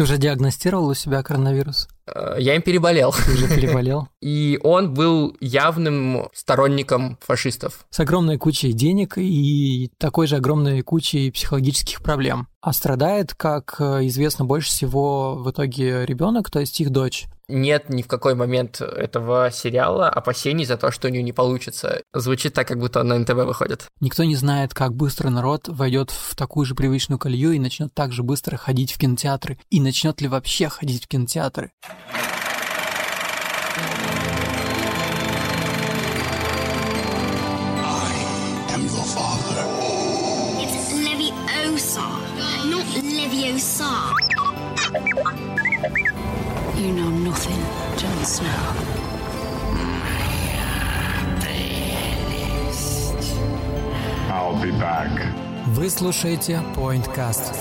Ты уже диагностировал у себя коронавирус? Э, я им переболел. Ты уже переболел? И он был явным сторонником фашистов. С огромной кучей денег и такой же огромной кучей психологических проблем. А страдает, как э, известно, больше всего в итоге ребенок, то есть их дочь. Нет ни в какой момент этого сериала опасений за то, что у нее не получится. Звучит так, как будто на НТВ выходит. Никто не знает, как быстро народ войдет в такую же привычную колею и начнет так же быстро ходить в кинотеатры. И начнет ли вообще ходить в кинотеатры. Snow. I'll be back. Вы слушаете Pointcast.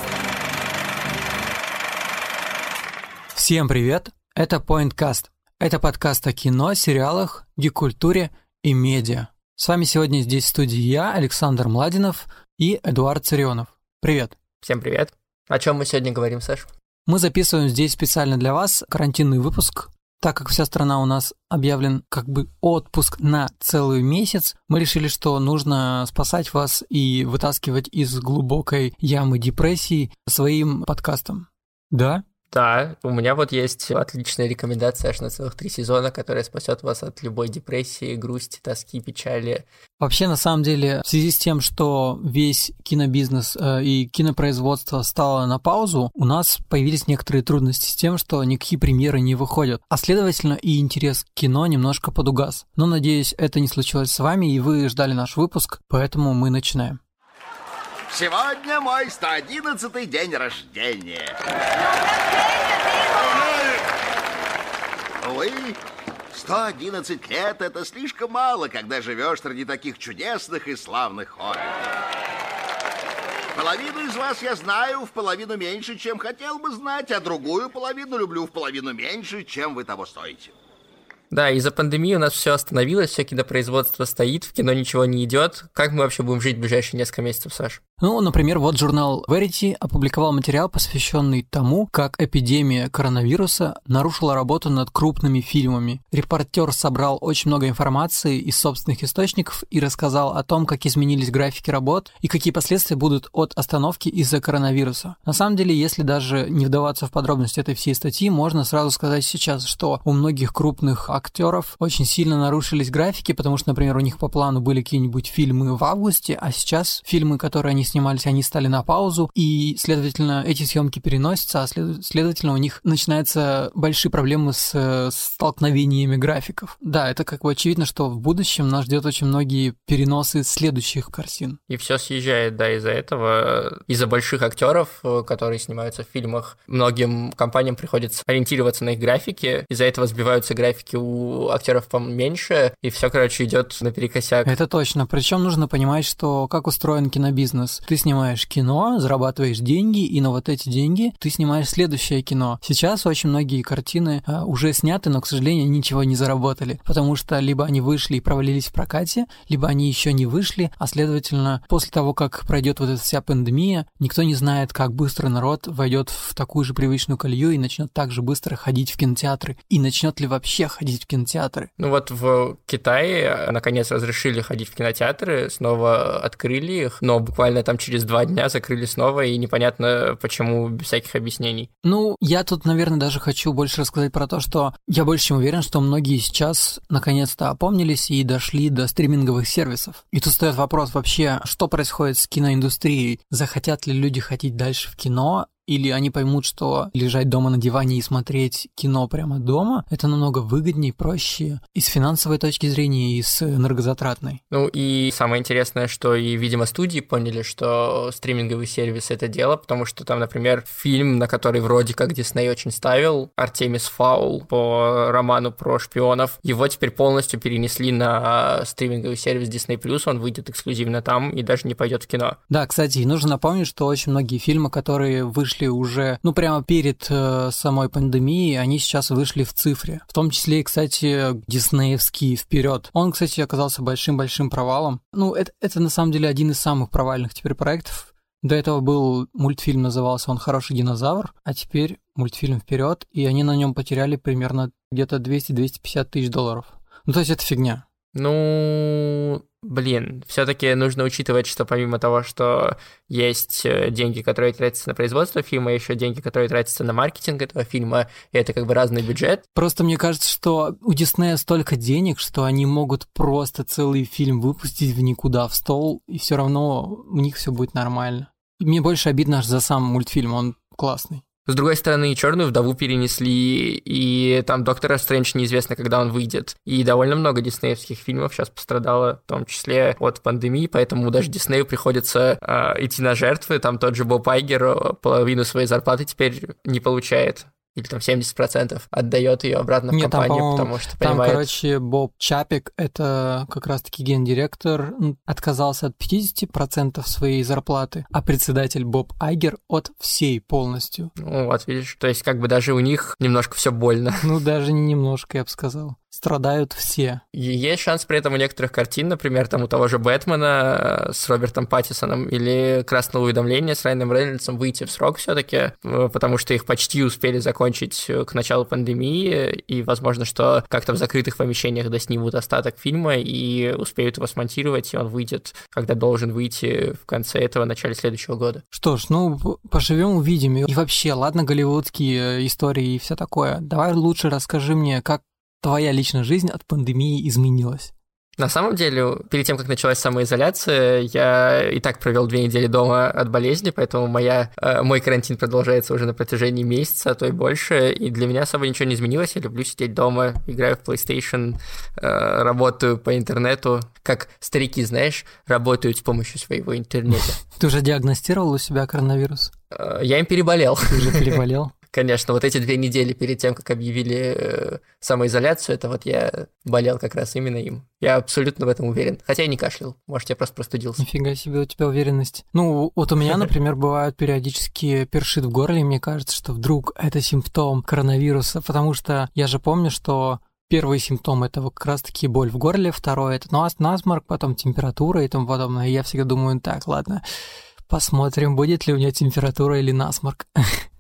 Всем привет! Это Pointcast. Это подкаст о кино, сериалах, гик-культуре и медиа. С вами сегодня здесь в студии я, Александр Младинов и Эдуард Царионов. Привет! Всем привет! О чем мы сегодня говорим, Саш? Мы записываем здесь специально для вас карантинный выпуск. Так как вся страна у нас объявлен как бы отпуск на целый месяц, мы решили, что нужно спасать вас и вытаскивать из глубокой ямы депрессии своим подкастом. Да? Да, у меня вот есть отличная рекомендация аж на целых три сезона, которая спасет вас от любой депрессии, грусти, тоски, печали. Вообще, на самом деле, в связи с тем, что весь кинобизнес э, и кинопроизводство стало на паузу, у нас появились некоторые трудности с тем, что никакие премьеры не выходят. А следовательно, и интерес к кино немножко подугас. Но, надеюсь, это не случилось с вами, и вы ждали наш выпуск, поэтому мы начинаем. Сегодня мой 111-й день рождения. Увы, 111 лет — это слишком мало, когда живешь среди таких чудесных и славных хоббитов. Половину из вас я знаю в половину меньше, чем хотел бы знать, а другую половину люблю в половину меньше, чем вы того стоите. Да, из-за пандемии у нас все остановилось, все кинопроизводство стоит, в кино ничего не идет. Как мы вообще будем жить в ближайшие несколько месяцев, Саш? Ну, например, вот журнал Verity опубликовал материал, посвященный тому, как эпидемия коронавируса нарушила работу над крупными фильмами. Репортер собрал очень много информации из собственных источников и рассказал о том, как изменились графики работ и какие последствия будут от остановки из-за коронавируса. На самом деле, если даже не вдаваться в подробности этой всей статьи, можно сразу сказать сейчас, что у многих крупных актеров очень сильно нарушились графики, потому что, например, у них по плану были какие-нибудь фильмы в августе, а сейчас фильмы, которые они снимались, они стали на паузу, и, следовательно, эти съемки переносятся, а след... следовательно, у них начинаются большие проблемы с, с столкновениями графиков. Да, это как бы очевидно, что в будущем нас ждет очень многие переносы следующих картин. И все съезжает, да, из-за этого, из-за больших актеров, которые снимаются в фильмах, многим компаниям приходится ориентироваться на их графики, из-за этого сбиваются графики у актеров поменьше, и все, короче, идет наперекосяк. Это точно. Причем нужно понимать, что как устроен кинобизнес. Ты снимаешь кино, зарабатываешь деньги, и на вот эти деньги ты снимаешь следующее кино. Сейчас очень многие картины а, уже сняты, но, к сожалению, ничего не заработали, потому что либо они вышли и провалились в прокате, либо они еще не вышли, а следовательно, после того, как пройдет вот эта вся пандемия, никто не знает, как быстро народ войдет в такую же привычную колею и начнет так же быстро ходить в кинотеатры, и начнет ли вообще ходить в кинотеатры. Ну вот в Китае наконец разрешили ходить в кинотеатры, снова открыли их, но буквально там через два дня закрыли снова, и непонятно почему, без всяких объяснений. Ну, я тут, наверное, даже хочу больше рассказать про то, что я больше чем уверен, что многие сейчас наконец-то опомнились и дошли до стриминговых сервисов. И тут стоит вопрос вообще, что происходит с киноиндустрией? Захотят ли люди ходить дальше в кино? Или они поймут, что лежать дома на диване и смотреть кино прямо дома, это намного выгоднее, проще и с финансовой точки зрения, и с энергозатратной. Ну и самое интересное, что и, видимо, студии поняли, что стриминговый сервис — это дело, потому что там, например, фильм, на который вроде как Дисней очень ставил, Артемис Фаул по роману про шпионов, его теперь полностью перенесли на стриминговый сервис Disney+, он выйдет эксклюзивно там и даже не пойдет в кино. Да, кстати, нужно напомнить, что очень многие фильмы, которые вышли вышли уже, ну, прямо перед э, самой пандемией, они сейчас вышли в цифре. В том числе, кстати, диснеевский «Вперед». Он, кстати, оказался большим-большим провалом. Ну, это, это на самом деле один из самых провальных теперь проектов. До этого был мультфильм, назывался он «Хороший динозавр», а теперь мультфильм вперед, и они на нем потеряли примерно где-то 200-250 тысяч долларов. Ну, то есть это фигня. Ну, блин, все-таки нужно учитывать, что помимо того, что есть э, деньги, которые тратятся на производство фильма, еще деньги, которые тратятся на маркетинг этого фильма, и это как бы разный бюджет. Просто мне кажется, что у Диснея столько денег, что они могут просто целый фильм выпустить в никуда, в стол, и все равно у них все будет нормально. Мне больше обидно аж за сам мультфильм, он классный. С другой стороны, черную вдову перенесли, и там Доктора Стрэндж неизвестно, когда он выйдет. И довольно много диснеевских фильмов сейчас пострадало, в том числе от пандемии, поэтому даже Диснею приходится э, идти на жертвы. Там тот же Боб Айгер половину своей зарплаты теперь не получает или там 70% отдает ее обратно Нет, в компанию, там, потому что там, понимает... короче, Боб Чапик, это как раз-таки гендиректор, отказался от 50% своей зарплаты, а председатель Боб Айгер от всей полностью. Ну вот, видишь, то есть как бы даже у них немножко все больно. Ну, даже не немножко, я бы сказал страдают все. Есть шанс при этом у некоторых картин, например, там у того же Бэтмена э, с Робертом Паттисоном или Красного уведомления с Райаном Рейнольдсом выйти в срок все таки э, потому что их почти успели закончить э, к началу пандемии, и возможно, что как-то в закрытых помещениях доснимут остаток фильма и успеют его смонтировать, и он выйдет, когда должен выйти в конце этого, начале следующего года. Что ж, ну, поживем, увидим. И вообще, ладно, голливудские истории и все такое. Давай лучше расскажи мне, как твоя личная жизнь от пандемии изменилась? На самом деле, перед тем, как началась самоизоляция, я и так провел две недели дома от болезни, поэтому моя, э, мой карантин продолжается уже на протяжении месяца, а то и больше, и для меня особо ничего не изменилось. Я люблю сидеть дома, играю в PlayStation, э, работаю по интернету, как старики, знаешь, работают с помощью своего интернета. Ты уже диагностировал у себя коронавирус? Э, я им переболел. Ты уже переболел? Конечно, вот эти две недели перед тем, как объявили э, самоизоляцию, это вот я болел как раз именно им. Я абсолютно в этом уверен. Хотя я не кашлял. Может, я просто простудился. Нифига себе у тебя уверенность. Ну, вот у меня, например, бывают периодически першит в горле, и мне кажется, что вдруг это симптом коронавируса, потому что я же помню, что Первый симптом это как раз-таки боль в горле, второй это насморк, потом температура и тому подобное. И я всегда думаю, так, ладно, посмотрим, будет ли у меня температура или насморк.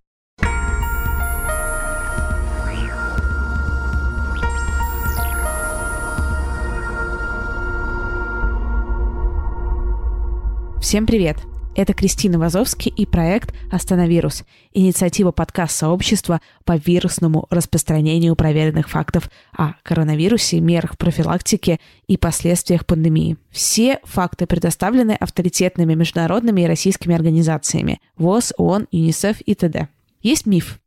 Всем привет! Это Кристина Вазовский и проект «Остановирус» – инициатива подкаст-сообщества по вирусному распространению проверенных фактов о коронавирусе, мерах профилактики и последствиях пандемии. Все факты предоставлены авторитетными международными и российскими организациями – ВОЗ, ООН, ЮНИСЕФ и т.д. Есть миф,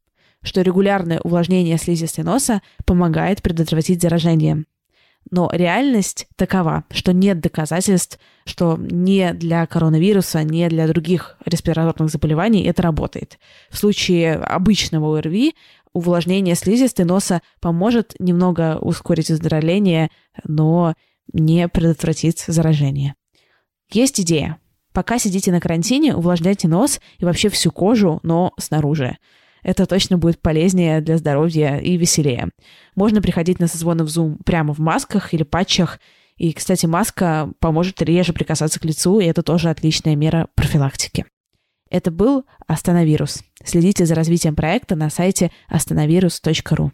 что регулярное увлажнение слизистой носа помогает предотвратить заражение. Но реальность такова, что нет доказательств, что не для коронавируса, не для других респираторных заболеваний это работает. В случае обычного ОРВИ увлажнение слизистой носа поможет немного ускорить выздоровление, но не предотвратит заражение. Есть идея. Пока сидите на карантине, увлажняйте нос и вообще всю кожу, но снаружи это точно будет полезнее для здоровья и веселее. Можно приходить на созвоны в Zoom прямо в масках или патчах. И, кстати, маска поможет реже прикасаться к лицу, и это тоже отличная мера профилактики. Это был Остановирус. Следите за развитием проекта на сайте остановирус.ру.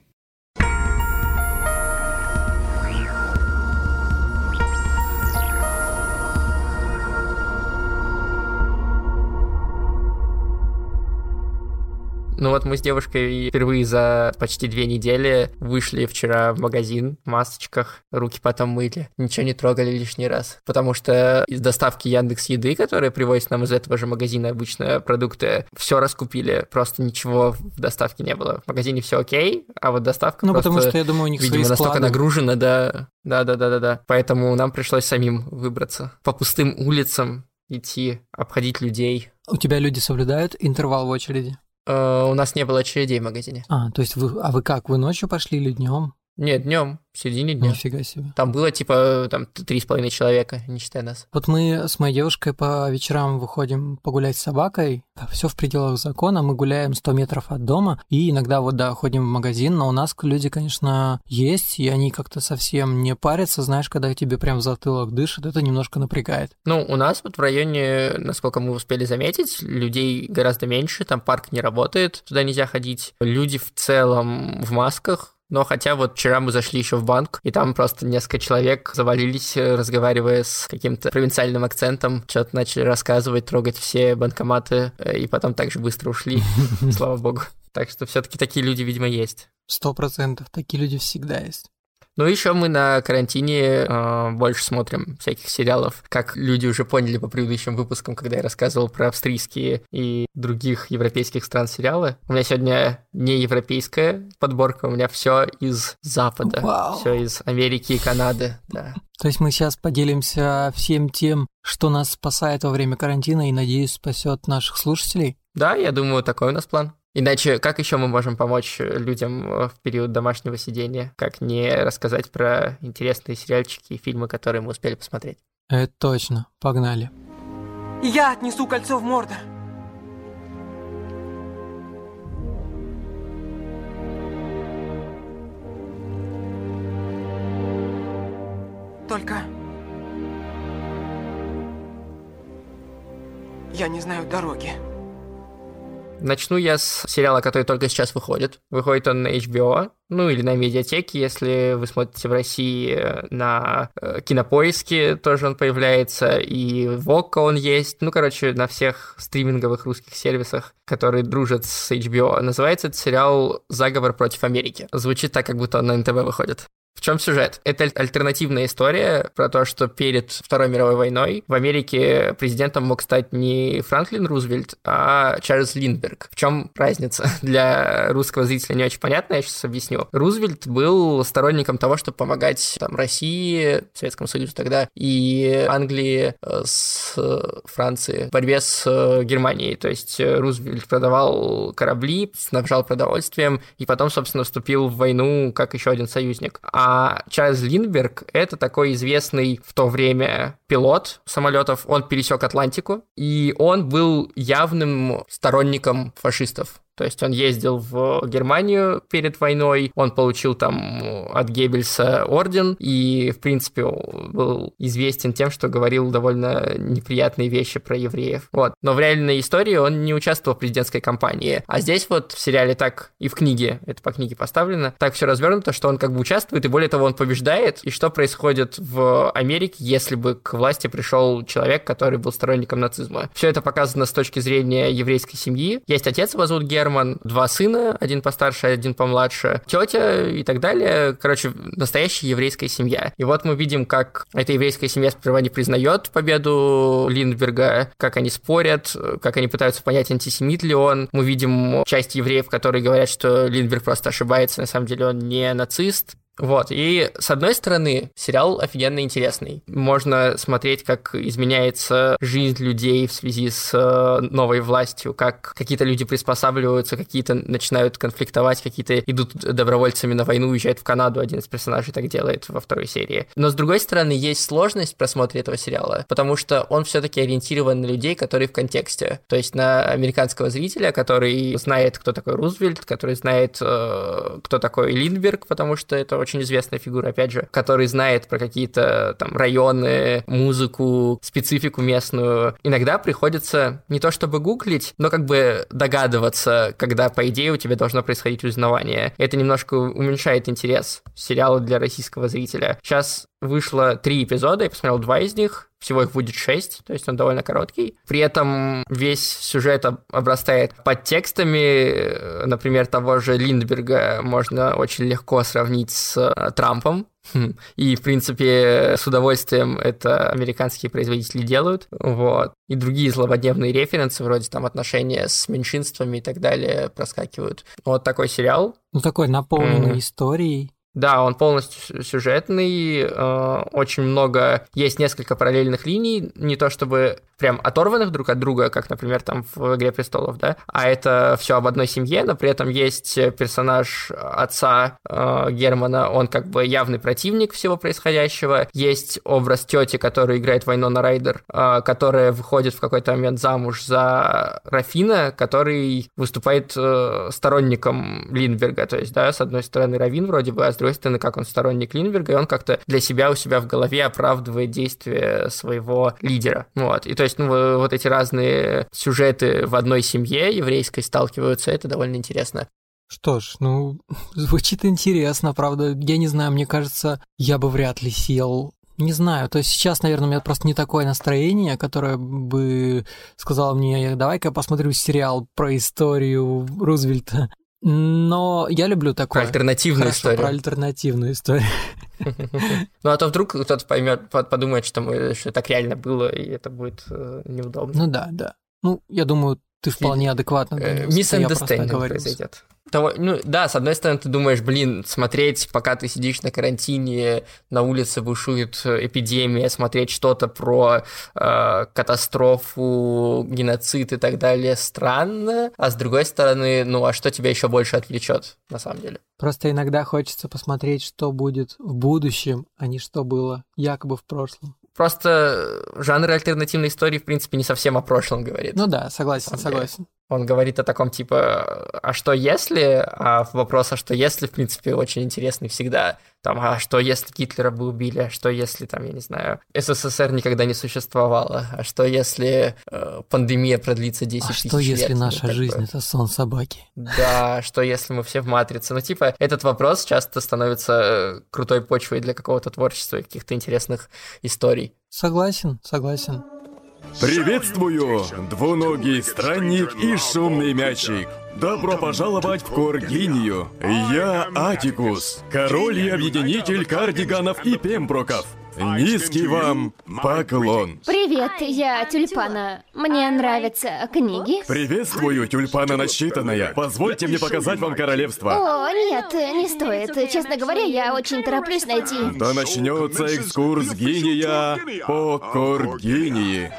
Ну вот мы с девушкой впервые за почти две недели вышли вчера в магазин в масочках, руки потом мыли, ничего не трогали лишний раз. Потому что из доставки Яндекс Еды, которые привозят нам из этого же магазина обычно продукты, все раскупили, просто ничего в доставке не было. В магазине все окей, а вот доставка Ну просто, потому что, я думаю, у них видимо, свои настолько нагружена, да, да, да, да, да, да. Поэтому нам пришлось самим выбраться по пустым улицам идти, обходить людей. У тебя люди соблюдают интервал в очереди? Э, у нас не было очередей в магазине. А, то есть вы, а вы как, вы ночью пошли или днем? Нет, днем, в середине дня. Нифига себе. Там было типа там три с половиной человека, не считая нас. Вот мы с моей девушкой по вечерам выходим погулять с собакой. Все в пределах закона. Мы гуляем 100 метров от дома. И иногда вот, да, ходим в магазин. Но у нас люди, конечно, есть. И они как-то совсем не парятся. Знаешь, когда тебе прям в затылок дышит, это немножко напрягает. Ну, у нас вот в районе, насколько мы успели заметить, людей гораздо меньше. Там парк не работает. Туда нельзя ходить. Люди в целом в масках но хотя вот вчера мы зашли еще в банк, и там просто несколько человек завалились, разговаривая с каким-то провинциальным акцентом, что-то начали рассказывать, трогать все банкоматы, э, и потом также быстро ушли, слава богу. Так что все-таки такие люди, видимо, есть. Сто процентов, такие люди всегда есть. Ну, еще мы на карантине э, больше смотрим всяких сериалов, как люди уже поняли по предыдущим выпускам, когда я рассказывал про австрийские и других европейских стран сериалы. У меня сегодня не европейская подборка, у меня все из Запада, все из Америки и Канады, да. То есть мы сейчас поделимся всем тем, что нас спасает во время карантина и, надеюсь, спасет наших слушателей? Да, я думаю, такой у нас план. Иначе как еще мы можем помочь людям в период домашнего сидения? Как не рассказать про интересные сериальчики и фильмы, которые мы успели посмотреть? Это точно. Погнали. Я отнесу кольцо в Мордор. Только... Я не знаю дороги. Начну я с сериала, который только сейчас выходит. Выходит он на HBO, ну или на медиатеке, если вы смотрите в России э, на э, Кинопоиске, тоже он появляется, и в он есть. Ну, короче, на всех стриминговых русских сервисах, которые дружат с HBO. Называется этот сериал «Заговор против Америки». Звучит так, как будто он на НТВ выходит. В чем сюжет? Это альтернативная история про то, что перед Второй мировой войной в Америке президентом мог стать не Франклин Рузвельт, а Чарльз Линдберг. В чем разница? Для русского зрителя не очень понятно, я сейчас объясню. Рузвельт был сторонником того, чтобы помогать там, России, Советскому Союзу тогда, и Англии э, с Францией в борьбе с э, Германией. То есть э, Рузвельт продавал корабли, снабжал продовольствием, и потом, собственно, вступил в войну как еще один союзник. А а Чарльз Линдберг — это такой известный в то время пилот самолетов. Он пересек Атлантику, и он был явным сторонником фашистов. То есть он ездил в Германию перед войной, он получил там от Геббельса орден и, в принципе, был известен тем, что говорил довольно неприятные вещи про евреев. Вот. Но в реальной истории он не участвовал в президентской кампании. А здесь вот в сериале так и в книге, это по книге поставлено, так все развернуто, что он как бы участвует, и более того, он побеждает. И что происходит в Америке, если бы к власти пришел человек, который был сторонником нацизма? Все это показано с точки зрения еврейской семьи. Есть отец, его зовут Гер Герман, два сына, один постарше, один помладше, тетя и так далее. Короче, настоящая еврейская семья. И вот мы видим, как эта еврейская семья сперва не признает победу Линдберга, как они спорят, как они пытаются понять, антисемит ли он. Мы видим часть евреев, которые говорят, что Линдберг просто ошибается, на самом деле он не нацист. Вот, и с одной стороны, сериал офигенно интересный. Можно смотреть, как изменяется жизнь людей в связи с э, новой властью, как какие-то люди приспосабливаются, какие-то начинают конфликтовать, какие-то идут добровольцами на войну, уезжают в Канаду, один из персонажей так делает во второй серии. Но с другой стороны, есть сложность в просмотре этого сериала, потому что он все-таки ориентирован на людей, которые в контексте. То есть на американского зрителя, который знает, кто такой Рузвельт, который знает, э, кто такой Линдберг, потому что это известная фигура, опять же, который знает про какие-то там районы, музыку, специфику местную. Иногда приходится не то чтобы гуглить, но как бы догадываться, когда, по идее, у тебя должно происходить узнавание. Это немножко уменьшает интерес сериала для российского зрителя. Сейчас вышло три эпизода, я посмотрел два из них, всего их будет шесть, то есть он довольно короткий. При этом весь сюжет обрастает подтекстами, например, того же Линдберга можно очень легко сравнить с э, Трампом, и, в принципе, с удовольствием это американские производители делают. Вот. И другие злободневные референсы, вроде там отношения с меньшинствами и так далее, проскакивают. Вот такой сериал. Ну, такой наполненный mm-hmm. историей Да, он полностью сюжетный, э, очень много, есть несколько параллельных линий, не то чтобы прям оторванных друг от друга, как, например, там в «Игре престолов», да, а это все об одной семье, но при этом есть персонаж отца э, Германа, он как бы явный противник всего происходящего, есть образ тети, который играет Вайнона Райдер, э, которая выходит в какой-то момент замуж за Рафина, который выступает э, сторонником Линдберга, то есть, да, с одной стороны Равин вроде бы, а с другой стороны, как он сторонник Линдберга, и он как-то для себя у себя в голове оправдывает действия своего лидера, вот, и то есть, ну, вот эти разные сюжеты в одной семье еврейской сталкиваются, это довольно интересно. Что ж, ну, звучит интересно, правда. Я не знаю, мне кажется, я бы вряд ли сел не знаю, то есть сейчас, наверное, у меня просто не такое настроение, которое бы сказало мне, давай-ка посмотрю сериал про историю Рузвельта. Но я люблю такое. Про альтернативную Хорошо, историю. Про альтернативную историю. Ну, а то вдруг кто-то поймет, подумает, что, мы, что так реально было, и это будет э, неудобно. Ну да, да. Ну, я думаю, ты вполне адекватно. Э, misunderstanding произойдет. Того, ну да, с одной стороны, ты думаешь, блин, смотреть, пока ты сидишь на карантине, на улице бушует эпидемия, смотреть что-то про э, катастрофу, геноцид и так далее странно, а с другой стороны, ну а что тебя еще больше отвлечет, на самом деле? Просто иногда хочется посмотреть, что будет в будущем, а не что было якобы в прошлом. Просто жанр альтернативной истории, в принципе, не совсем о прошлом говорит. Ну да, согласен, согласен. Он говорит о таком типа, а что если, а вопрос, а что если, в принципе, очень интересный всегда. Там, а что если Гитлера бы убили, а что если, там, я не знаю, СССР никогда не существовало, а что если э, пандемия продлится 10 а тысяч что если лет? наша жизнь бы... это сон собаки? Да, что если мы все в матрице? Ну, типа, этот вопрос часто становится крутой почвой для какого-то творчества и каких-то интересных историй. Согласен, согласен. Приветствую, двуногий странник и шумный мячик. Добро пожаловать в Коргинию. Я Атикус, король и объединитель кардиганов и пемброков. Низкий вам поклон. Привет, я Тюльпана. Мне нравятся книги. Приветствую, тюльпана начитанная. Позвольте мне показать вам королевство. О, нет, не стоит. Честно говоря, я очень тороплюсь найти. Да начнется экскурс Гиния по Коргинии.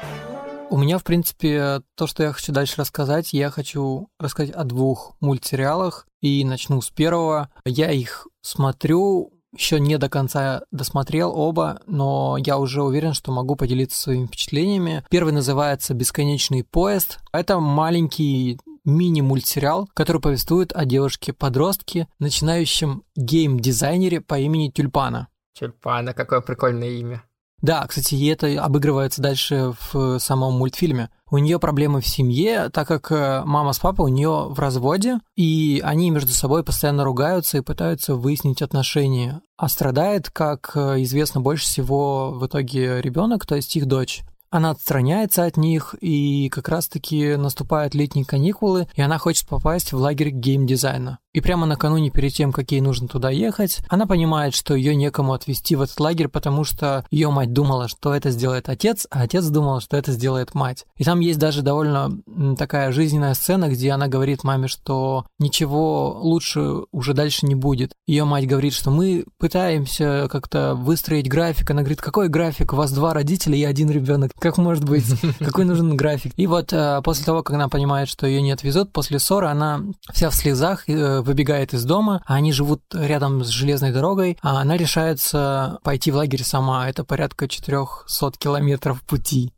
У меня, в принципе, то, что я хочу дальше рассказать, я хочу рассказать о двух мультсериалах, и начну с первого. Я их смотрю, еще не до конца досмотрел оба, но я уже уверен, что могу поделиться своими впечатлениями. Первый называется «Бесконечный поезд». Это маленький мини-мультсериал, который повествует о девушке-подростке, начинающем гейм-дизайнере по имени Тюльпана. Тюльпана, какое прикольное имя. Да, кстати, и это обыгрывается дальше в самом мультфильме. У нее проблемы в семье, так как мама с папой у нее в разводе, и они между собой постоянно ругаются и пытаются выяснить отношения. А страдает, как известно, больше всего в итоге ребенок, то есть их дочь. Она отстраняется от них, и как раз-таки наступают летние каникулы, и она хочет попасть в лагерь геймдизайна. И прямо накануне, перед тем, как ей нужно туда ехать, она понимает, что ее некому отвезти в этот лагерь, потому что ее мать думала, что это сделает отец, а отец думал, что это сделает мать. И там есть даже довольно такая жизненная сцена, где она говорит маме, что ничего лучше уже дальше не будет. Ее мать говорит, что мы пытаемся как-то выстроить график. Она говорит, какой график? У вас два родителя и один ребенок. Как может быть? Какой нужен график? И вот после того, как она понимает, что ее не отвезут, после ссоры она вся в слезах выбегает из дома, а они живут рядом с железной дорогой, а она решается пойти в лагерь сама. Это порядка 400 километров пути.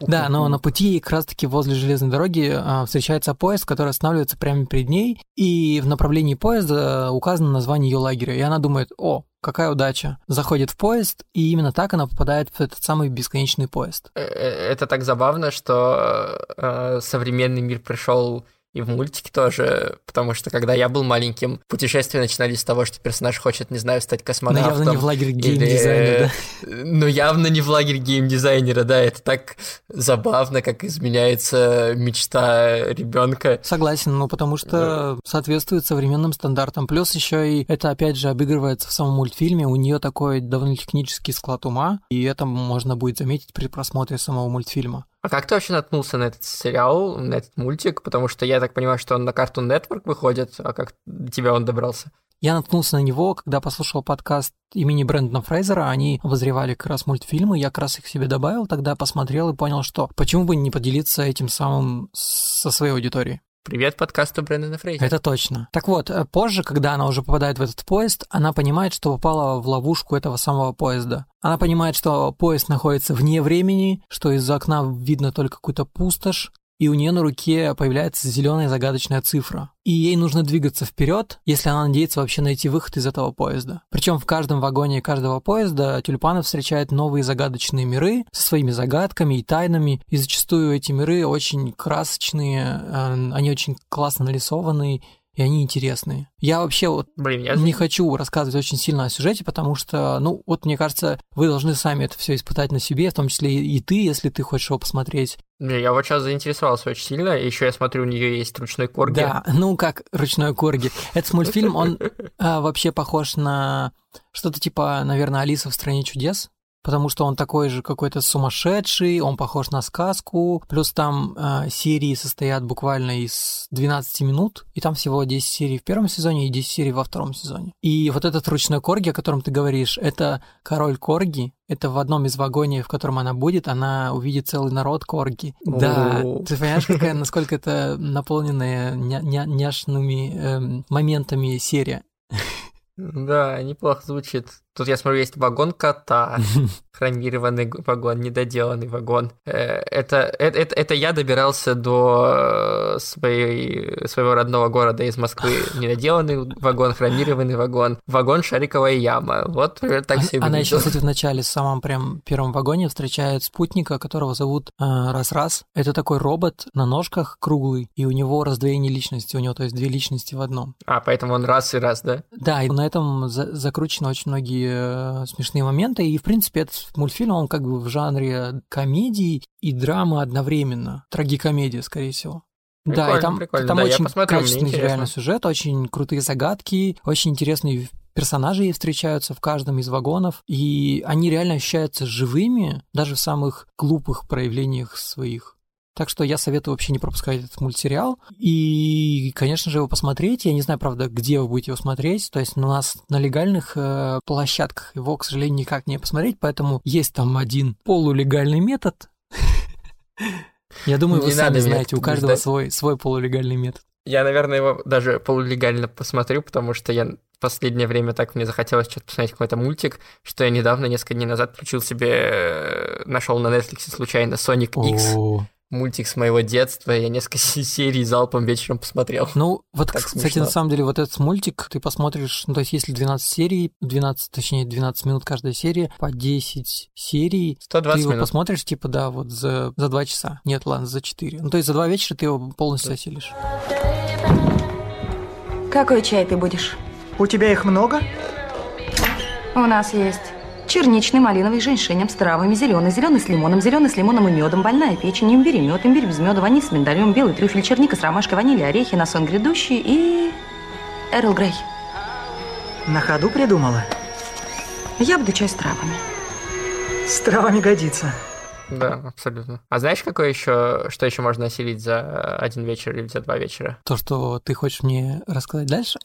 Да, но на пути как раз-таки возле железной дороги а, встречается поезд, который останавливается прямо перед ней, и в направлении поезда указано название ее лагеря. И она думает, о, какая удача. Заходит в поезд, и именно так она попадает в этот самый бесконечный поезд. Это так забавно, что э, современный мир пришел и в мультике тоже, потому что когда я был маленьким, путешествия начинались с того, что персонаж хочет, не знаю, стать космонавтом. Но явно не в лагерь геймдизайнера, да? Но явно не в лагерь геймдизайнера, да, это так забавно, как изменяется мечта ребенка. Согласен, ну потому что соответствует современным стандартам. Плюс еще и это опять же обыгрывается в самом мультфильме, у нее такой довольно технический склад ума, и это можно будет заметить при просмотре самого мультфильма. А как ты вообще наткнулся на этот сериал, на этот мультик? Потому что я так понимаю, что он на Cartoon Network выходит, а как до тебя он добрался? Я наткнулся на него, когда послушал подкаст имени Брэндона Фрейзера. Они обозревали как раз мультфильмы, я как раз их себе добавил, тогда посмотрел и понял, что почему бы не поделиться этим самым со своей аудиторией. Привет подкасту Брэндона Фрейзера. Это точно. Так вот, э, позже, когда она уже попадает в этот поезд, она понимает, что попала в ловушку этого самого поезда. Она понимает, что поезд находится вне времени, что из-за окна видно только какую-то пустошь, и у нее на руке появляется зеленая загадочная цифра. И ей нужно двигаться вперед, если она надеется вообще найти выход из этого поезда. Причем в каждом вагоне каждого поезда тюльпаны встречают новые загадочные миры со своими загадками и тайнами, и зачастую эти миры очень красочные, э, они очень классно нарисованы, и они интересные. Я вообще вот Блин, я... не хочу рассказывать очень сильно о сюжете, потому что, ну, вот мне кажется, вы должны сами это все испытать на себе, в том числе и ты, если ты хочешь его посмотреть. Не, я вот сейчас заинтересовался очень сильно, еще я смотрю, у нее есть ручной корги. Да, ну как ручной корги. Этот мультфильм, он а, вообще похож на что-то типа, наверное, Алиса в стране чудес потому что он такой же какой-то сумасшедший, он похож на сказку, плюс там э, серии состоят буквально из 12 минут, и там всего 10 серий в первом сезоне и 10 серий во втором сезоне. И вот этот ручной корги, о котором ты говоришь, это король корги, это в одном из вагонов, в котором она будет, она увидит целый народ корги. Да, ты понимаешь, какая, насколько это наполненная ня- ня- няшными эм, моментами серия. Да, неплохо звучит. Тут я смотрю, есть вагон кота, хромированный вагон, недоделанный вагон. Э, это, это, это, это я добирался до э, своей, своего родного города из Москвы. Недоделанный вагон, хромированный вагон, вагон шариковая яма. Вот примерно так все Она еще, кстати, в начале, в самом прям первом вагоне встречает спутника, которого зовут э, Раз-Раз. Это такой робот на ножках круглый, и у него раздвоение личности, у него, то есть две личности в одном. А, поэтому он раз и раз, да? Да, и на этом за закручены очень многие Э, смешные моменты. И, в принципе, этот мультфильм, он как бы в жанре комедии и драмы одновременно. Трагикомедия, скорее всего. Прикольно, да, и там, прикольно. там да, очень посмотрю, качественный реально сюжет, очень крутые загадки, очень интересные персонажи встречаются в каждом из вагонов, и они реально ощущаются живыми, даже в самых глупых проявлениях своих. Так что я советую вообще не пропускать этот мультсериал. И, конечно же, его посмотреть. Я не знаю, правда, где вы будете его смотреть. То есть у нас на легальных э, площадках его, к сожалению, никак не посмотреть. Поэтому есть там один полулегальный метод. Я думаю, вы сами знаете, у каждого свой, свой полулегальный метод. Я, наверное, его даже полулегально посмотрю, потому что я в последнее время так мне захотелось что-то посмотреть какой-то мультик, что я недавно, несколько дней назад, включил себе, э, нашел на Netflix случайно Sonic X мультик с моего детства, я несколько серий залпом вечером посмотрел. Ну, вот, так кстати, смешно. на самом деле, вот этот мультик ты посмотришь, ну, то есть если 12 серий, 12, точнее, 12 минут каждая серия, по 10 серий, 120 ты его минут. посмотришь, типа, да, вот за, за 2 часа. Нет, ладно, за 4. Ну, то есть за 2 вечера ты его полностью осилишь. Какой чай ты будешь? У тебя их много? У нас есть черничный, малиновый, женьшенем, с травами, зеленый, зеленый с лимоном, зеленый с лимоном и медом, больная печень, имбирь и мед, имбирь без меда, ваниль с миндалем, белый трюфель, черника с ромашкой, ваниль, орехи, на сон грядущий и... Эрл Грей. На ходу придумала? Я буду чай с травами. С травами годится. Да, абсолютно. А знаешь, какое еще, что еще можно осилить за один вечер или за два вечера? То, что ты хочешь мне рассказать дальше?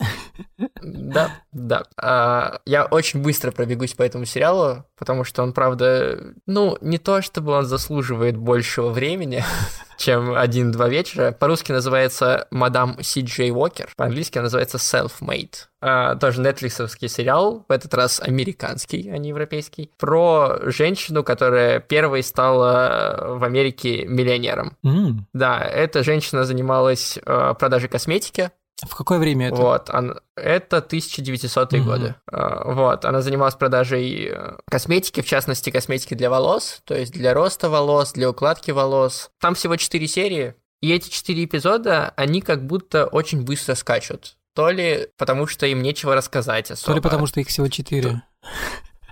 Да, да. А, я очень быстро пробегусь по этому сериалу, потому что он, правда, ну, не то чтобы он заслуживает большего времени, чем один-два вечера. По-русски называется «Мадам Си Джей Уокер», по-английски называется «Self-Made». А, тоже нетфликсовский сериал, в этот раз американский, а не европейский, про женщину, которая первой стала в Америке миллионером. Mm. Да, эта женщина занималась э, продажей косметики, в какое время это? Вот, он, это 1900-е Мгм. годы. А, Вот, она занималась продажей э, косметики, в частности, косметики для волос, то есть для роста волос, для укладки волос. Там всего 4 серии, и эти 4 эпизода, они как будто очень быстро скачут. То ли потому, что им нечего рассказать особо. То ли потому, что их всего четыре.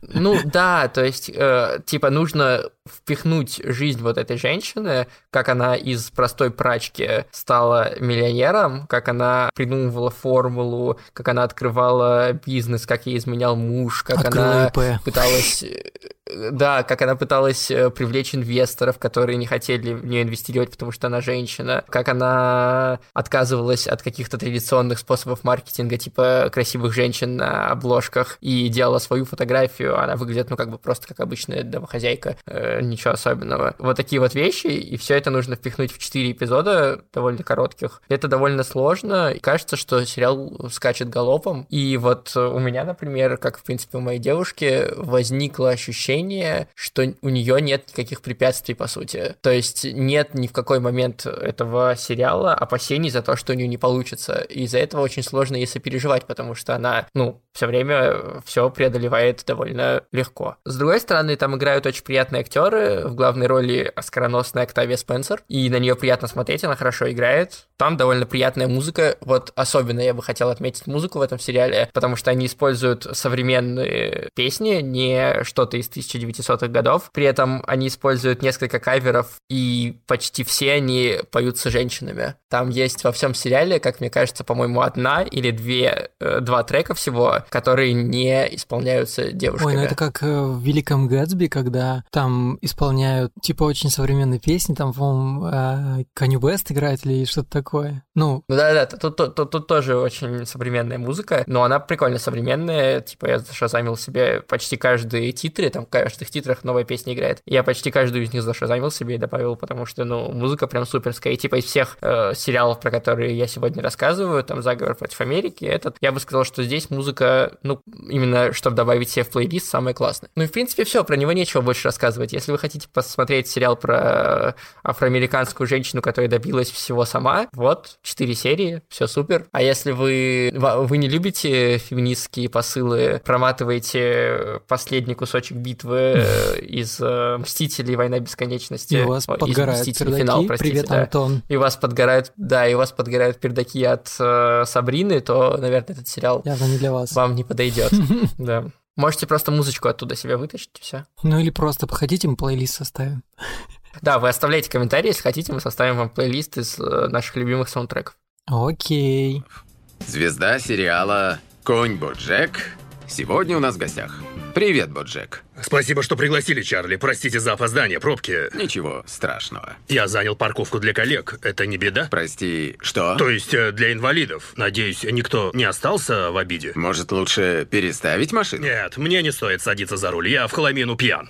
Ну да, то есть, э, типа, нужно впихнуть жизнь вот этой женщины, как она из простой прачки стала миллионером, как она придумывала формулу, как она открывала бизнес, как ей изменял муж, как Открыла она ИП. пыталась да, как она пыталась э, привлечь инвесторов, которые не хотели в нее инвестировать, потому что она женщина, как она отказывалась от каких-то традиционных способов маркетинга, типа красивых женщин на обложках, и делала свою фотографию, она выглядит, ну, как бы просто как обычная домохозяйка, э, ничего особенного. Вот такие вот вещи, и все это нужно впихнуть в 4 эпизода, довольно коротких. Это довольно сложно, и кажется, что сериал скачет галопом, и вот у меня, например, как, в принципе, у моей девушки, возникло ощущение, что у нее нет никаких препятствий, по сути. То есть нет ни в какой момент этого сериала опасений за то, что у нее не получится. И из-за этого очень сложно ей сопереживать, потому что она, ну, все время все преодолевает довольно легко. С другой стороны, там играют очень приятные актеры. В главной роли оскароносная Октавия Спенсер. И на нее приятно смотреть, она хорошо играет. Там довольно приятная музыка. Вот особенно я бы хотел отметить музыку в этом сериале, потому что они используют современные песни, не что-то из 1900-х годов. При этом они используют несколько каверов, и почти все они поются женщинами. Там есть во всем сериале, как мне кажется, по-моему, одна или две, э, два трека всего, которые не исполняются девушками. Ой, ну это как э, в «Великом Гэтсби», когда там исполняют, типа, очень современные песни, там, по-моему, э, Каню Бест играет или что-то такое. Ну, Ну да-да, тут, тут, тут, тут тоже очень современная музыка, но она прикольно современная, типа я зашазамил себе почти каждые титры, там в каждых титрах новая песня играет. Я почти каждую из них зашазамил себе и добавил, потому что, ну, музыка прям суперская. И типа из всех э, сериалов, про которые я сегодня рассказываю, там «Заговор против Америки», этот, я бы сказал, что здесь музыка, ну, именно чтобы добавить себе в плейлист, самая классная. Ну и в принципе все, про него нечего больше рассказывать. Если вы хотите посмотреть сериал про афроамериканскую женщину, которая добилась всего сама, вот, четыре серии, все супер. А если вы, вы не любите феминистские посылы, проматываете последний кусочек битвы э, из э, «Мстителей. Война бесконечности». И у вас подгорают «Мстителей. пердаки. Финал», простите, Привет, да. Антон. И у вас подгорают, да, и у вас подгорают пердаки от э, Сабрины, то, наверное, этот сериал явно не для вас. вам не подойдет. Да. Можете просто музычку оттуда себе вытащить, и все. Ну или просто походите, мы плейлист составим. Да, вы оставляйте комментарии, если хотите, мы составим вам плейлист из э, наших любимых саундтреков. Окей. Звезда сериала «Конь Боджек» сегодня у нас в гостях. Привет, Боджек. Спасибо, что пригласили, Чарли. Простите за опоздание, пробки. Ничего страшного. Я занял парковку для коллег. Это не беда? Прости, что? То есть э, для инвалидов. Надеюсь, никто не остался в обиде? Может, лучше переставить машину? Нет, мне не стоит садиться за руль. Я в холомину пьян.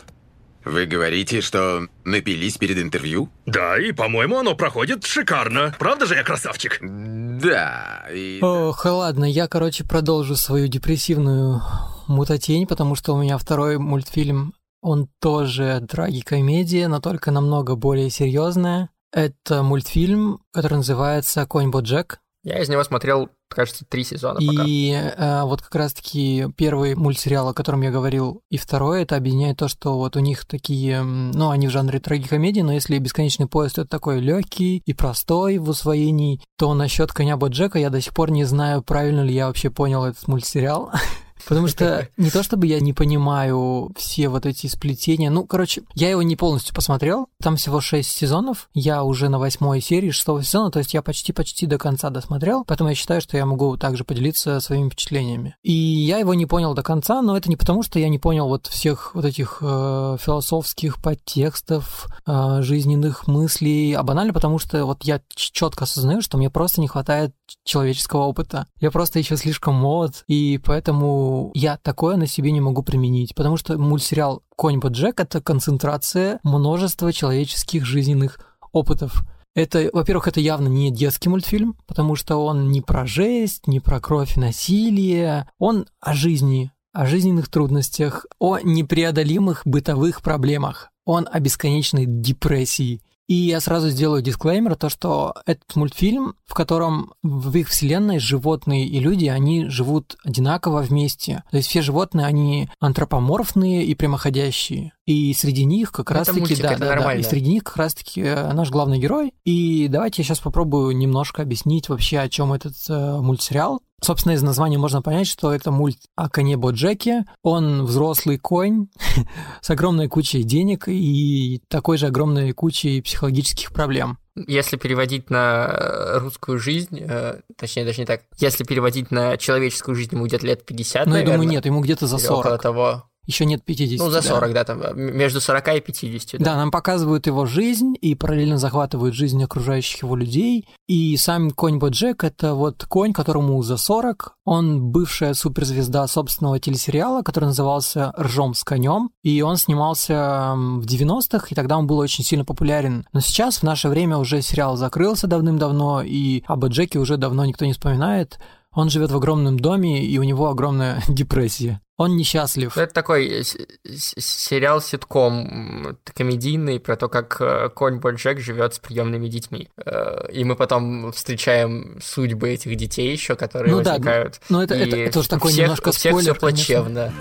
Вы говорите, что напились перед интервью? Да, и, по-моему, оно проходит шикарно. Правда же я красавчик? Да, и... Ох, ладно, я, короче, продолжу свою депрессивную мутатень, потому что у меня второй мультфильм, он тоже трагикомедия, но только намного более серьезная. Это мультфильм, который называется «Конь Боджек». Я из него смотрел, кажется, три сезона пока. И э, вот как раз-таки первый мультсериал, о котором я говорил, и второй, это объединяет то, что вот у них такие, ну, они в жанре трагикомедии, но если «Бесконечный поезд» это такой легкий и простой в усвоении, то насчет «Коня Боджека» я до сих пор не знаю, правильно ли я вообще понял этот мультсериал. Потому что не то чтобы я не понимаю все вот эти сплетения. Ну, короче, я его не полностью посмотрел. Там всего шесть сезонов. Я уже на восьмой серии шестого сезона, то есть я почти-почти до конца досмотрел. Поэтому я считаю, что я могу также поделиться своими впечатлениями. И я его не понял до конца, но это не потому, что я не понял вот всех вот этих э, философских подтекстов, э, жизненных мыслей, а банально потому, что вот я четко осознаю, что мне просто не хватает человеческого опыта. Я просто еще слишком молод, и поэтому я такое на себе не могу применить, потому что мультсериал «Конь Боджек» — это концентрация множества человеческих жизненных опытов. Это, во-первых, это явно не детский мультфильм, потому что он не про жесть, не про кровь и насилие, он о жизни, о жизненных трудностях, о непреодолимых бытовых проблемах, он о бесконечной депрессии. И я сразу сделаю дисклеймер, то что этот мультфильм, в котором в их вселенной животные и люди, они живут одинаково вместе. То есть все животные, они антропоморфные и прямоходящие. И среди них как раз-таки, да, да, да, и среди них как раз-таки э, наш главный герой. И давайте я сейчас попробую немножко объяснить вообще, о чем этот э, мультсериал. Собственно, из названия можно понять, что это мульт о коне Боджеке. Он взрослый конь с огромной кучей денег и такой же огромной кучей психологических проблем. Если переводить на русскую жизнь, э, точнее, даже не так, если переводить на человеческую жизнь, ему где-то лет 50, Ну, я думаю, нет, ему где-то за или 40. около того. Еще нет 50. Ну, за да. 40, да, там, между 40 и 50. Да, нам показывают его жизнь и параллельно захватывают жизнь окружающих его людей. И сам конь Боджек — это вот конь, которому за 40. Он бывшая суперзвезда собственного телесериала, который назывался «Ржом с конем». И он снимался в 90-х, и тогда он был очень сильно популярен. Но сейчас, в наше время, уже сериал закрылся давным-давно, и о Боджеке уже давно никто не вспоминает. Он живет в огромном доме, и у него огромная депрессия. Он несчастлив. Ну, Это такой э, с- с- сериал-ситком м, комедийный про то, как э, конь Боджек живет с приемными детьми. Э, И мы потом встречаем судьбы этих детей еще, которые Ну да, возникают. но это- И это- это у такой всех, немножко у всех спойлер, все плачевно.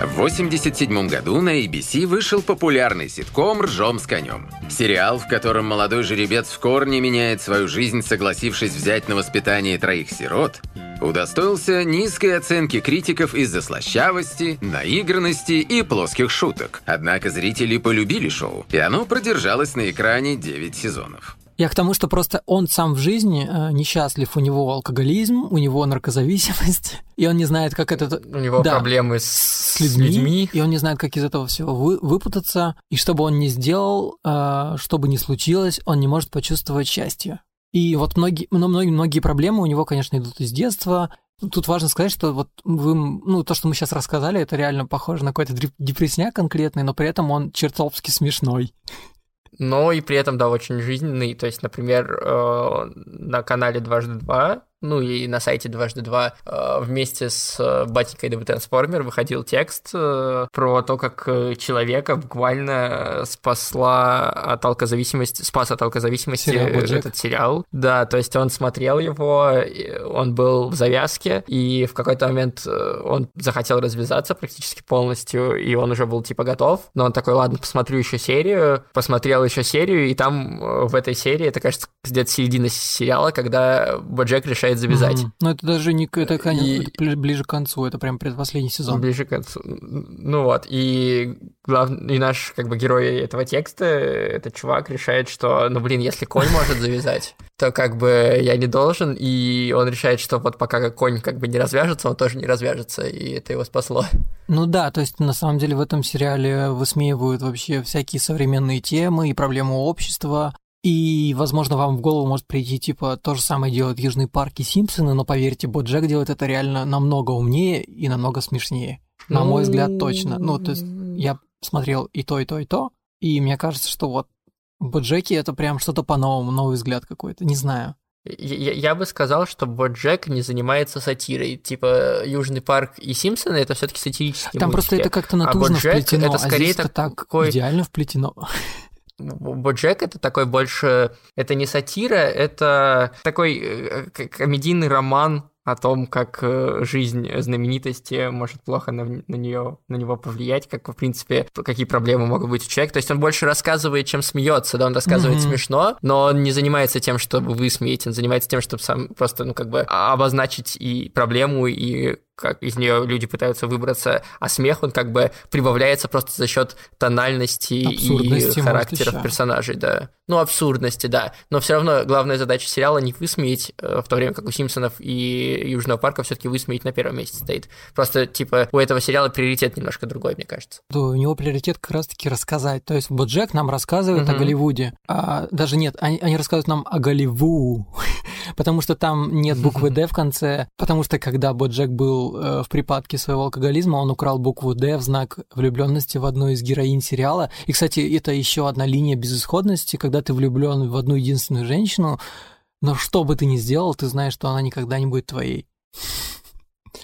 В 1987 году на ABC вышел популярный ситком «Ржом с конем». Сериал, в котором молодой жеребец в корне меняет свою жизнь, согласившись взять на воспитание троих сирот, удостоился низкой оценки критиков из-за слащавости, наигранности и плоских шуток. Однако зрители полюбили шоу, и оно продержалось на экране 9 сезонов. Я к тому, что просто он сам в жизни э, несчастлив, у него алкоголизм, у него наркозависимость, и он не знает, как это... У него Да. проблемы с, с людьми, и он не знает, как из этого всего вы- выпутаться, и что бы он ни сделал, э, что бы ни случилось, он не может почувствовать счастье. И вот многие, но многие, многие проблемы у него, конечно, идут из детства. Тут важно сказать, что вот вы, ну, то, что мы сейчас рассказали, это реально похоже на какой-то депрессняк конкретный, но при этом он чертовски смешной. но и при этом, да, очень жизненный. То есть, например, э, на канале «Дважды два», ну и на сайте «Дважды два» э, вместе с э, батенькой The Трансформер выходил текст э, про то, как человека буквально спасла от алкозависимости, спас от алкозависимости Сериал «Боджек». этот сериал. Да, то есть он смотрел его, он был в завязке, и в какой-то момент он захотел развязаться практически полностью, и он уже был типа готов, но он такой, ладно, посмотрю еще серию, посмотрел еще серию, и там в этой серии, это, кажется, где-то середина сериала, когда Боджек решает завязать. Мгм. Но это даже не... Это, конечно, И- это бли- ближе к концу, это прям предпоследний сезон. Ближе к концу. Ну вот, и, глав... и наш как бы герой этого текста, этот чувак, решает, что, ну блин, если конь может завязать, то как бы я не должен, и он решает, что вот пока конь как бы не развяжется, он тоже не развяжется, и это его спасло. Ну да, то есть на самом деле в этом сериале высмеивают вообще всякие современные темы и проблемы общества. И, возможно, вам в голову может прийти, типа, то же самое делают Южный парк и Симпсоны, но поверьте, Боджек делает это реально намного умнее и намного смешнее. На мой взгляд, точно. Ну, то есть я смотрел и то, и то, и то, и мне кажется, что вот Боджеки это прям что-то по-новому, новый взгляд какой-то, не знаю. Я, я бы сказал, что Боджек не занимается сатирой. Типа Южный парк и Симпсоны это все-таки сатирические Там просто мультики. это как-то А натужно Боджек вплетено, это а скорее здесь это так такой- идеально вплетено. Боджек это такой больше... Это не сатира, это такой э, комедийный роман о том, как э, жизнь знаменитости может плохо на, на, нее, на него повлиять, как, в принципе, какие проблемы могут быть у человека. То есть он больше рассказывает, чем смеется, да, он рассказывает Мгм. смешно, но он не занимается тем, чтобы высмеять, он занимается тем, чтобы сам просто, ну, как бы обозначить и проблему, и как из нее люди пытаются выбраться, а смех, он как бы прибавляется просто за счет тональности и характеров персонажей, да. Ну, абсурдности, да. Но все равно главная задача сериала не высмеять, э, в то время как у Симпсонов и Южного парка все-таки высмеять на первом месте стоит. Просто, типа, у этого сериала приоритет немножко другой, мне кажется. Да, у него приоритет как раз-таки рассказать. То есть Боджек нам рассказывает о Мгм. Голливуде. А, даже нет, они, они рассказывают нам о Голливу, потому что там нет буквы «Д» в конце, потому что когда Боджек был э, в припадке своего алкоголизма, он украл букву «Д» в знак влюбленности в одну из героинь сериала. И, кстати, это еще одна линия безысходности, когда ты влюблен в одну единственную женщину, но что бы ты ни сделал, ты знаешь, что она никогда не будет твоей.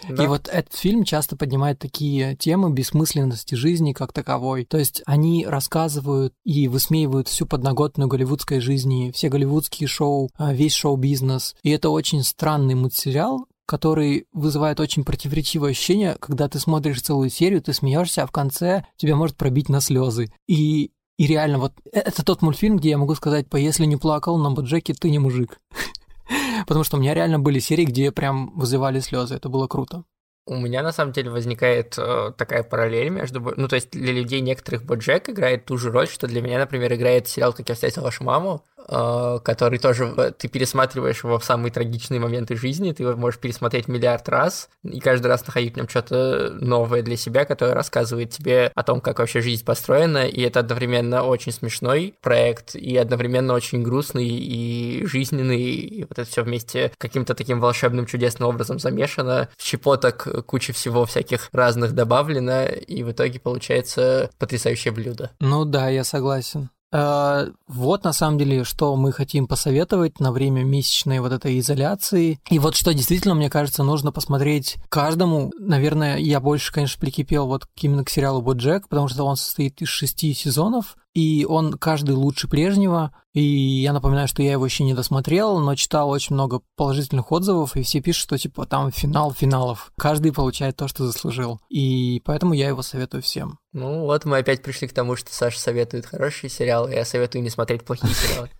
И вот этот фильм часто поднимает такие темы бессмысленности жизни как таковой. То есть они рассказывают и высмеивают всю подноготную голливудской жизни, все голливудские шоу, а, весь шоу-бизнес. И это очень странный мультсериал, который вызывает очень противоречивое ощущение, когда ты смотришь целую серию, ты смеешься, а в конце тебя может пробить на слезы. И и реально, вот э- это тот мультфильм, где я могу сказать, по если не плакал на Боджеке, ты не мужик. Потому что у меня реально были серии, где прям вызывали слезы. Это было круто. У меня на самом деле возникает э, такая параллель между... Ну, то есть для людей некоторых Боджек играет ту же роль, что для меня, например, играет сериал «Как я встретил вашу маму», э, который тоже... Ты пересматриваешь его в самые трагичные моменты жизни, ты его можешь пересмотреть миллиард раз, и каждый раз находить в нем что-то новое для себя, которое рассказывает тебе о том, как вообще жизнь построена, и это одновременно очень смешной проект, и одновременно очень грустный и жизненный, и вот это все вместе каким-то таким волшебным чудесным образом замешано, щепоток куча всего всяких разных добавлено, и в итоге получается потрясающее блюдо. Ну да, я согласен. Э, вот на самом деле, что мы хотим посоветовать на время месячной вот этой изоляции. И вот что действительно, мне кажется, нужно посмотреть каждому. Наверное, я больше, конечно, прикипел вот именно к сериалу «Боджек», потому что он состоит из шести сезонов, и он каждый лучше прежнего. И я напоминаю, что я его еще не досмотрел, но читал очень много положительных отзывов, и все пишут, что типа там финал финалов. Каждый получает то, что заслужил. И поэтому я его советую всем. Ну вот мы опять пришли к тому, что Саша советует хорошие сериалы, я советую не смотреть плохие сериалы.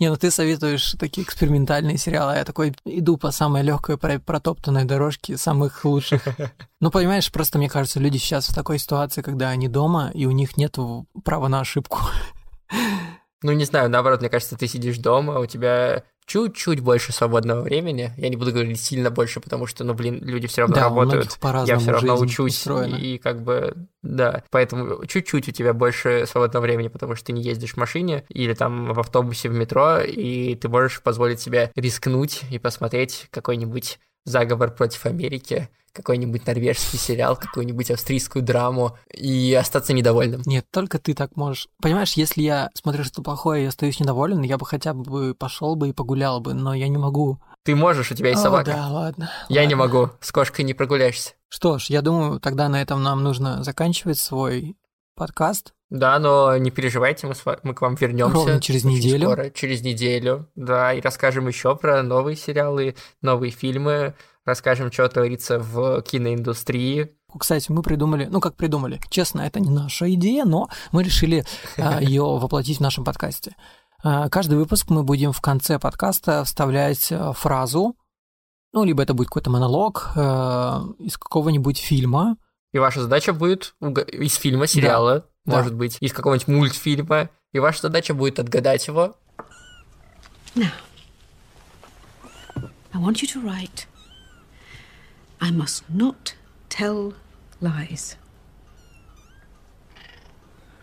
Не, ну ты советуешь такие экспериментальные сериалы, а я такой иду по самой легкой протоптанной дорожке самых лучших. Ну, понимаешь, просто мне кажется, люди сейчас в такой ситуации, когда они дома, и у них нет права на ошибку. Ну, не знаю, наоборот, мне кажется, ты сидишь дома, у тебя чуть-чуть больше свободного времени. Я не буду говорить сильно больше, потому что, ну, блин, люди все равно да, работают. Я все равно учусь. Устроена. И как бы, да. Поэтому чуть-чуть у тебя больше свободного времени, потому что ты не ездишь в машине или там в автобусе, в метро, и ты можешь позволить себе рискнуть и посмотреть какой-нибудь заговор против Америки, какой-нибудь норвежский сериал, какую-нибудь австрийскую драму и остаться недовольным. Нет, только ты так можешь. Понимаешь, если я смотрю что-то плохое и остаюсь недоволен, я бы хотя бы пошел бы и погулял бы, но я не могу. Ты можешь, у тебя есть О, собака. Да, ладно. Я ладно. не могу, с кошкой не прогуляешься. Что ж, я думаю, тогда на этом нам нужно заканчивать свой подкаст. Да, но не переживайте, мы, с вами, мы к вам вернемся. Ровно через неделю. Скоро, через неделю, да, и расскажем еще про новые сериалы, новые фильмы, расскажем, что творится в киноиндустрии. Кстати, мы придумали, ну как придумали, честно, это не наша идея, но мы решили а, ее воплотить в нашем подкасте. А, каждый выпуск мы будем в конце подкаста вставлять а, фразу, ну, либо это будет какой-то монолог из какого-нибудь фильма. И ваша задача будет из фильма, сериала, да, может да. быть, из какого-нибудь мультфильма, и ваша задача будет отгадать его. Now, I want you to write I must not tell lies.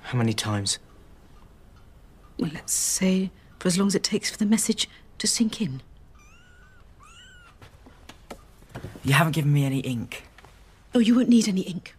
How many times? Well, let's say for as long as it takes for the message to sink in. You haven't given me any ink. Oh, you won't need any ink.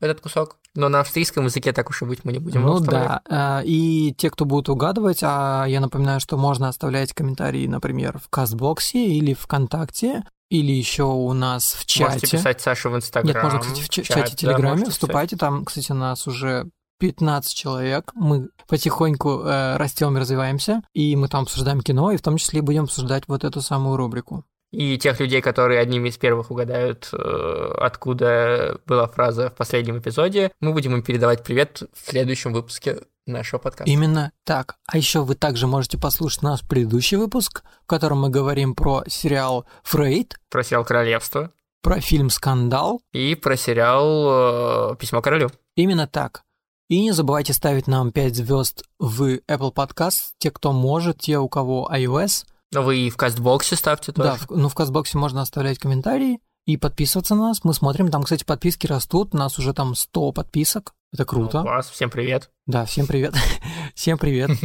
Этот кусок. Но на австрийском языке так уж и быть мы не будем Ну да, и те, кто будут угадывать, а я напоминаю, что можно оставлять комментарии, например, в Кастбоксе или ВКонтакте, или еще у нас в чате. Можете писать Саше в Инстаграм. Нет, можно, кстати, в чате, чате Телеграме. Да, Вступайте, там, кстати, нас уже 15 человек. Мы потихоньку э, растем и развиваемся, и мы там обсуждаем кино, и в том числе будем обсуждать вот эту самую рубрику. И тех людей, которые одними из первых угадают, э, откуда была фраза в последнем эпизоде, мы будем им передавать привет в следующем выпуске нашего подкаста. Именно так. А еще вы также можете послушать наш предыдущий выпуск, в котором мы говорим про сериал «Фрейд», про сериал «Королевство», про фильм «Скандал» и про сериал э, «Письмо королю». Именно так. И не забывайте ставить нам 5 звезд в Apple Podcast, те, кто может, те, у кого iOS – вы и в кастбоксе ставьте тоже. Да, в, ну в кастбоксе можно оставлять комментарии и подписываться на нас. Мы смотрим, там, кстати, подписки растут, у нас уже там 100 подписок. Это круто. Ну, класс, всем привет. Да, всем привет. всем привет.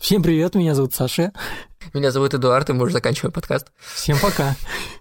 Всем привет, меня зовут Саша. Меня зовут Эдуард, и мы уже заканчиваем подкаст. Всем пока.